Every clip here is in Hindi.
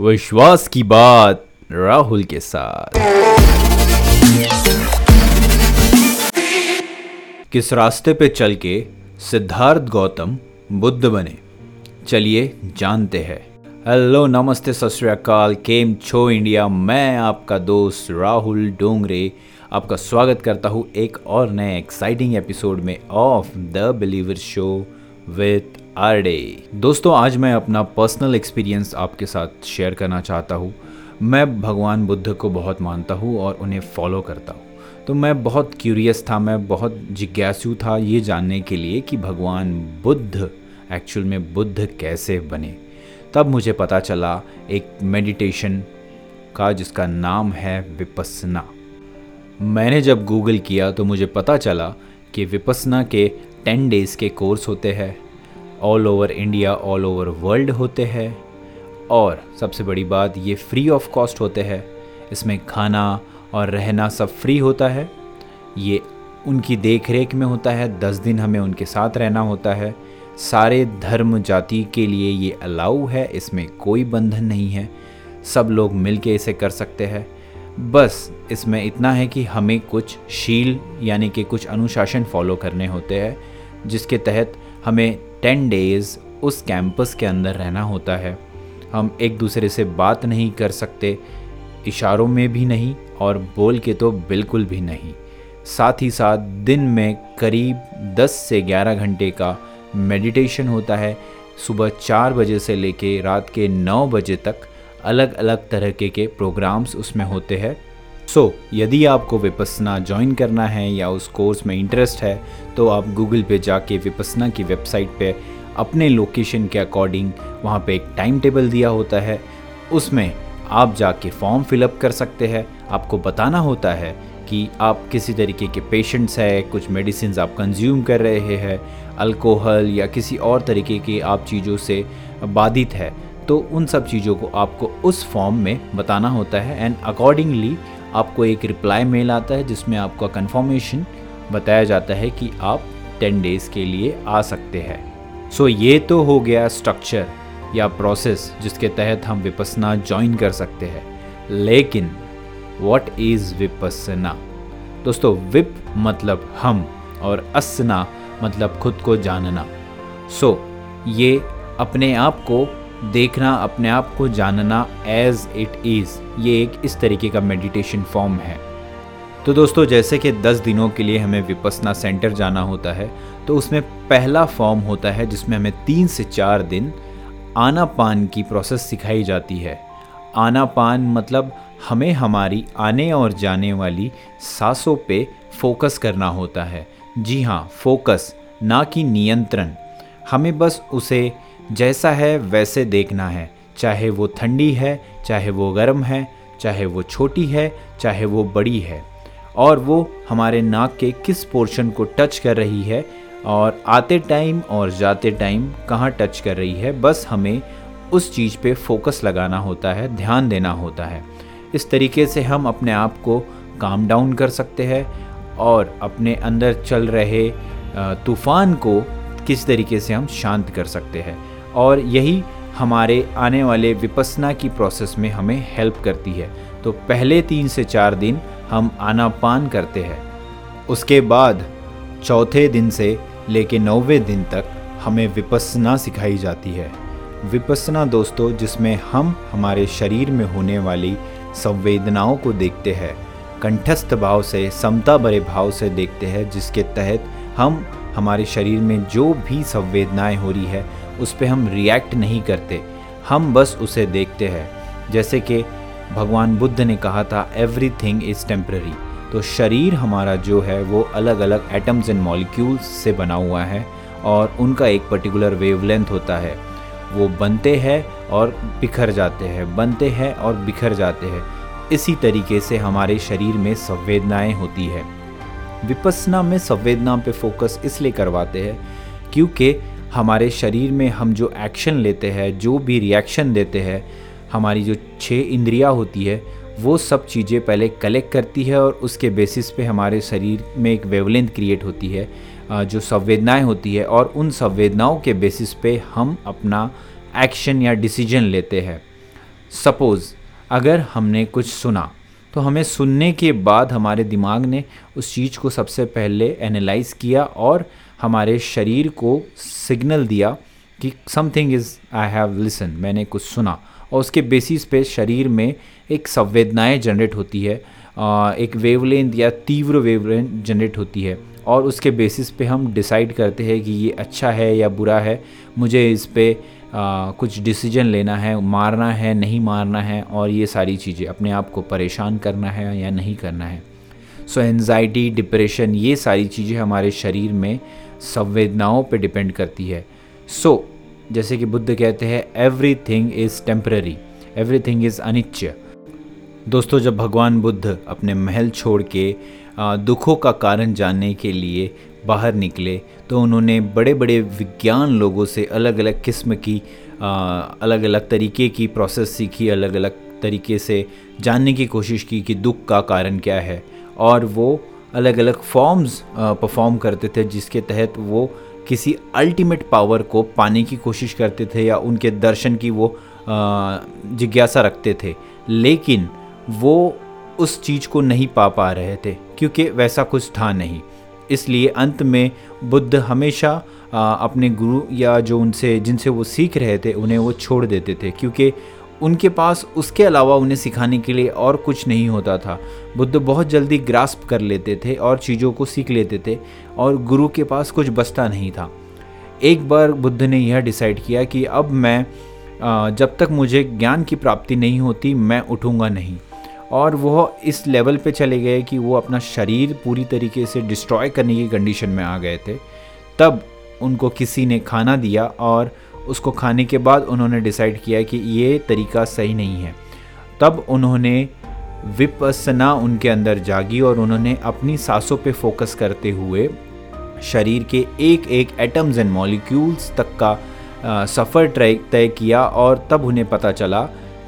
विश्वास की बात राहुल के साथ। किस रास्ते पे चल के सिद्धार्थ गौतम बुद्ध बने? चलिए जानते हैं। हेलो, नमस्ते, सत केम छो इंडिया? मैं आपका दोस्त राहुल डोंगरे। आपका स्वागत करता हूँ एक और नए एक्साइटिंग एपिसोड में of the believer show with R day दोस्तों, आज मैं अपना पर्सनल एक्सपीरियंस आपके साथ शेयर करना चाहता हूँ। मैं भगवान बुद्ध को बहुत मानता हूँ और उन्हें फॉलो करता हूँ। तो मैं बहुत क्यूरियस था, मैं बहुत जिज्ञासु था ये जानने के लिए कि भगवान बुद्ध एक्चुअल में बुद्ध कैसे बने। तब मुझे पता चला, एक मेडिटेशन का जिसका नाम है विपसना। मैंने जब गूगल किया तो मुझे पता चला कि विपसना के टेन डेज़ के कोर्स होते हैं all over India all over world होते हैं, और सबसे बड़ी बात, ये फ्री ऑफ़ कॉस्ट होते हैं। इसमें खाना और रहना सब फ्री होता है। ये उनकी देख रेख में होता है, दस दिन हमें उनके साथ रहना होता है। सारे धर्म जाति के लिए ये अलाउ है, इसमें कोई बंधन नहीं है। सब लोग मिल के इसे कर सकते हैं। बस, इसमें इतना है कि हमें कुछ शील, यानी कि कुछ अनुशासन फॉलो करने होते हैं, जिसके तहत हमें टेन डेज़ उस कैंपस के अंदर रहना होता है। हम एक दूसरे से बात नहीं कर सकते, इशारों में भी नहीं और बोल के तो बिल्कुल भी नहीं। साथ ही साथ दिन में करीब 10 से 11 घंटे का मेडिटेशन होता है, सुबह चार बजे से लेके रात के नौ बजे तक अलग अलग तरह के के प्रोग्राम्स उसमें होते हैं। सो so, यदि आपको विपसना ज्वाइन करना है या उस कोर्स में इंटरेस्ट है तो आप गूगल पे जाके विपसना की वेबसाइट पे अपने लोकेशन के अकॉर्डिंग वहाँ पे एक टाइम टेबल दिया होता है। उसमें आप जाके फॉर्म फिलअप कर सकते हैं। आपको बताना होता है कि आप किसी तरीके के पेशेंट्स हैं कुछ मेडिसिन आप कंज्यूम कर रहे हैं अल्कोहल या किसी और तरीके की आप चीज़ों से बाधित है। तो उन सब चीज़ों को आपको उस फॉर्म में बताना होता है एंड अकॉर्डिंगली आपको एक रिप्लाई मेल आता है जिसमें आपका कंफर्मेशन बताया जाता है कि आप टेन डेज़ के लिए आ सकते हैं। सो so, ये तो हो गया स्ट्रक्चर या प्रोसेस जिसके तहत हम विपसना ज्वाइन कर सकते हैं। लेकिन वॉट इज़ विपसना? दोस्तों विप मतलब हम और असना मतलब खुद को जानना। सो so, ये अपने आप को देखना, अपने आप को जानना एज इट इज़ ये एक इस तरीके का मेडिटेशन फॉर्म है। तो दोस्तों, जैसे कि 10 दिनों के लिए हमें विपसना सेंटर जाना होता है तो उसमें पहला फॉर्म होता है जिसमें हमें तीन से चार दिन आना पान की प्रोसेस सिखाई जाती है। आना पान मतलब हमें हमारी आने और जाने वाली सांसों पे फोकस करना होता है। जी हाँ फोकस ना कि नियंत्रण। हमें बस उसे जैसा है, वैसे देखना है। चाहे वो ठंडी है, चाहे वो गर्म है, चाहे वो छोटी है, चाहे वो बड़ी है। और वो हमारे नाक के किस पोर्शन को टच कर रही है और आते टाइम और जाते टाइम कहाँ टच कर रही है, बस हमें उस चीज़ पे फोकस लगाना होता है, ध्यान देना होता है। इस तरीके से हम अपने आप को काम डाउन कर सकते हैं और अपने अंदर चल रहे तूफ़ान को किस तरीके से हम शांत कर सकते हैं। और यही हमारे आने वाले विपसना की प्रोसेस में हमें हेल्प करती है। तो पहले तीन से चार दिन हम आनापान करते हैं। उसके बाद चौथे दिन से लेके नौवे दिन तक हमें विपसना सिखाई जाती है। विपसना दोस्तों, जिसमें हम हमारे शरीर में होने वाली संवेदनाओं को देखते हैं, कंठस्थ भाव से, समता भरे भाव से देखते हैं, जिसके तहत हम हमारे शरीर में जो भी संवेदनाएँ हो रही है उस पर हम रिएक्ट नहीं करते। हम बस उसे देखते हैं। जैसे कि भगवान बुद्ध ने कहा था एवरी थिंग इज़ टेम्प्ररी तो शरीर हमारा जो है, वो अलग अलग एटम्स एंड मॉलिक्यूल्स से बना हुआ है और उनका एक पर्टिकुलर वेवलेंथ होता है। वो बनते हैं और बिखर जाते हैं, बनते हैं और बिखर जाते हैं। इसी तरीके से हमारे शरीर में संवेदनाएँ होती है। विपसना में संवेदना पे फोकस इसलिए करवाते हैं क्योंकि हमारे शरीर में हम जो एक्शन लेते हैं, जो भी रिएक्शन देते हैं, हमारी जो छः इंद्रियाँ होती है, वो सब चीज़ें पहले कलेक्ट करती है और उसके बेसिस पे हमारे शरीर में एक वेवलेंथ क्रिएट होती है जो संवेदनाएँ होती है और उन संवेदनाओं के बेसिस पे हम अपना एक्शन या डिसीज़न लेते हैं। सपोज़ अगर हमने कुछ सुना तो हमें सुनने के बाद हमारे दिमाग ने उस चीज़ को सबसे पहले एनालाइज किया और हमारे शरीर को सिग्नल दिया कि something is I have listen मैंने कुछ सुना। और उसके बेसिस पे शरीर में एक संवेदनाएँ जनरेट होती है एक वेवलेंथ या तीव्र वेवलेंथ जनरेट होती है। और उसके बेसिस पे हम डिसाइड करते हैं कि ये अच्छा है या बुरा है। मुझे इस पर कुछ डिसीज़न लेना है, मारना है, नहीं मारना है, और ये सारी चीज़ें, अपने आप को परेशान करना है या नहीं करना है। सो एनजाइटी डिप्रेशन ये सारी चीज़ें हमारे शरीर में संवेदनाओं पे डिपेंड करती है। सो so, जैसे कि बुद्ध कहते हैं everything is temporary everything is अनिच्य दोस्तों जब भगवान बुद्ध अपने महल छोड़ के दुखों का कारण जानने के लिए बाहर निकले तो उन्होंने बड़े बड़े विज्ञान लोगों से अलग अलग किस्म की अलग अलग तरीके की प्रोसेस सीखी अलग अलग तरीके से जानने की कोशिश की कि दुख का कारण क्या है। और वो अलग अलग फॉर्म्स परफॉर्म करते थे, जिसके तहत वो किसी अल्टीमेट पावर को पाने की कोशिश करते थे या उनके दर्शन की वो जिज्ञासा रखते थे। लेकिन वो उस चीज़ को नहीं पा पा रहे थे, क्योंकि वैसा कुछ था नहीं। इसलिए अंत में बुद्ध हमेशा अपने गुरु या जो उनसे, जिनसे वो सीख रहे थे, उन्हें वो छोड़ देते थे, क्योंकि उनके पास उसके अलावा उन्हें सिखाने के लिए और कुछ नहीं होता था। बुद्ध बहुत जल्दी ग्रास्प कर लेते थे और चीज़ों को सीख लेते थे और गुरु के पास कुछ बचता नहीं था। एक बार बुद्ध ने यह डिसाइड किया कि अब मैं जब तक मुझे ज्ञान की प्राप्ति नहीं होती, मैं उठूँगा नहीं। और वह इस लेवल पे चले गए कि वो अपना शरीर पूरी तरीके से डिस्ट्रॉय करने की कंडीशन में आ गए थे। तब उनको किसी ने खाना दिया और उसको खाने के बाद उन्होंने डिसाइड किया कि ये तरीका सही नहीं है। तब उन्होंने विपसना उनके अंदर जागी और उन्होंने अपनी सांसों पे फोकस करते हुए शरीर के एक एक एटम्स एंड मॉलिक्यूल्स तक का सफ़र तय किया और तब उन्हें पता चला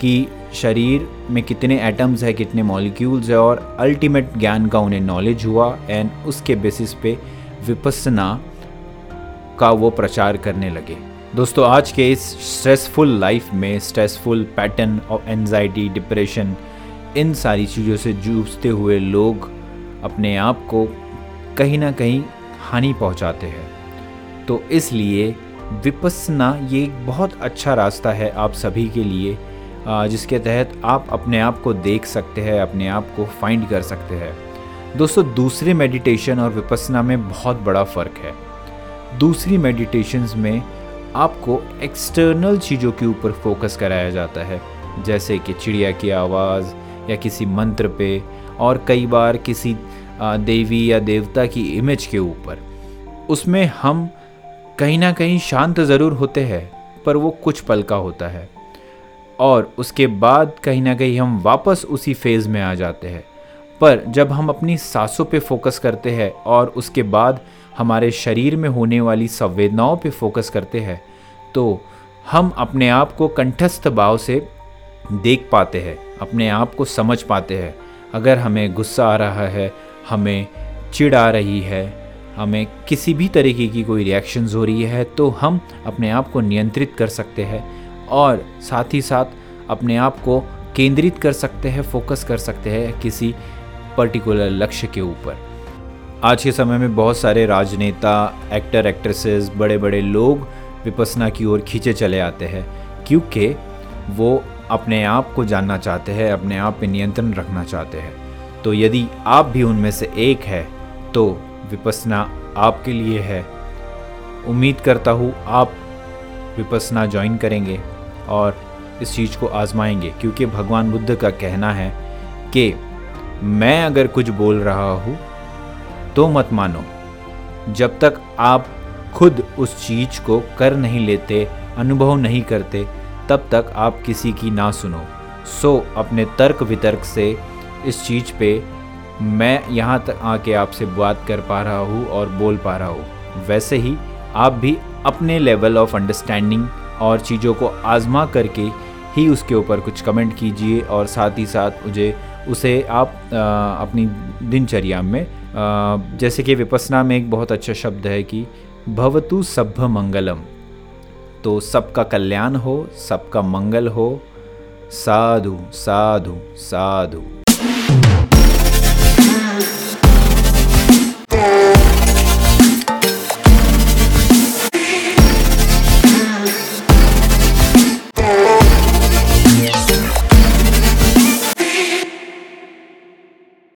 कि शरीर में कितने एटम्स है, कितने मॉलिक्यूल्स है और अल्टीमेट ज्ञान का उन्हें नॉलेज हुआ एंड उसके बेसिस पे विपसना का वो प्रचार करने लगे। दोस्तों, आज के इस स्ट्रेसफुल लाइफ में स्ट्रेसफुल पैटर्न और एनजाइटी डिप्रेशन इन सारी चीज़ों से जूझते हुए लोग अपने आप को कहीं ना कहीं हानि पहुंचाते हैं। तो इसलिए विपसना ये एक बहुत अच्छा रास्ता है आप सभी के लिए जिसके तहत आप अपने आप को देख सकते हैं, अपने आप को फाइंड कर सकते हैं। दोस्तों, दूसरे मेडिटेशन और विपसना में बहुत बड़ा फ़र्क है। दूसरी मेडिटेशंस में आपको एक्सटर्नल चीज़ों के ऊपर फोकस कराया जाता है, जैसे कि चिड़िया की आवाज़ या किसी मंत्र पे, और कई बार किसी देवी या देवता की इमेज के ऊपर। उसमें हम कहीं ना कहीं शांत ज़रूर होते हैं, पर वो कुछ पल का होता है। और उसके बाद कहीं ना कहीं हम वापस उसी फ़ेज़ में आ जाते हैं। पर जब हम अपनी सांसों पे फोकस करते हैं, और उसके बाद हमारे शरीर में होने वाली संवेदनाओं पर फोकस करते हैं तो हम अपने आप को कंठस्थ भाव से देख पाते हैं, अपने आप को समझ पाते हैं। अगर हमें गुस्सा आ रहा है, हमें चिड़ आ रही है, हमें किसी भी तरीके की कोई रिएक्शंस हो रही है तो हम अपने आप को नियंत्रित कर सकते हैं और साथ ही साथ अपने आप को केंद्रित कर सकते हैं फोकस कर सकते हैं किसी पर्टिकुलर लक्ष्य के ऊपर। आज के समय में बहुत सारे राजनेता एक्टर एक्ट्रेसेस बड़े बड़े लोग विपसना की ओर खींचे चले आते हैं, क्योंकि वो अपने आप को जानना चाहते हैं, अपने आप पर नियंत्रण रखना चाहते हैं। तो यदि आप भी उनमें से एक है तो विपसना आपके लिए है। उम्मीद करता हूँ आप विपसना ज्वाइन करेंगे और इस चीज़ को आजमाएँगे, क्योंकि भगवान बुद्ध का कहना है कि मैं अगर कुछ बोल रहा हूँ तो मत मानो। जब तक आप खुद उस चीज़ को कर नहीं लेते, अनुभव नहीं करते, तब तक आप किसी की ना सुनो। सो, अपने तर्क वितर्क से इस चीज़ पे मैं यहाँ तक आके आपसे बात कर पा रहा हूँ और बोल पा रहा हूँ। वैसे ही आप भी अपने लेवल ऑफ़ अंडरस्टैंडिंग और चीज़ों को आज़मा करके ही उसके ऊपर कुछ कमेंट कीजिए और साथ ही साथ मुझे उसे आप आ, अपनी दिनचर्या में आ, जैसे कि विपसना में एक बहुत अच्छा शब्द है कि भवतु सभ्य मंगलम। तो सबका कल्याण हो सबका मंगल हो साधु साधु साधु।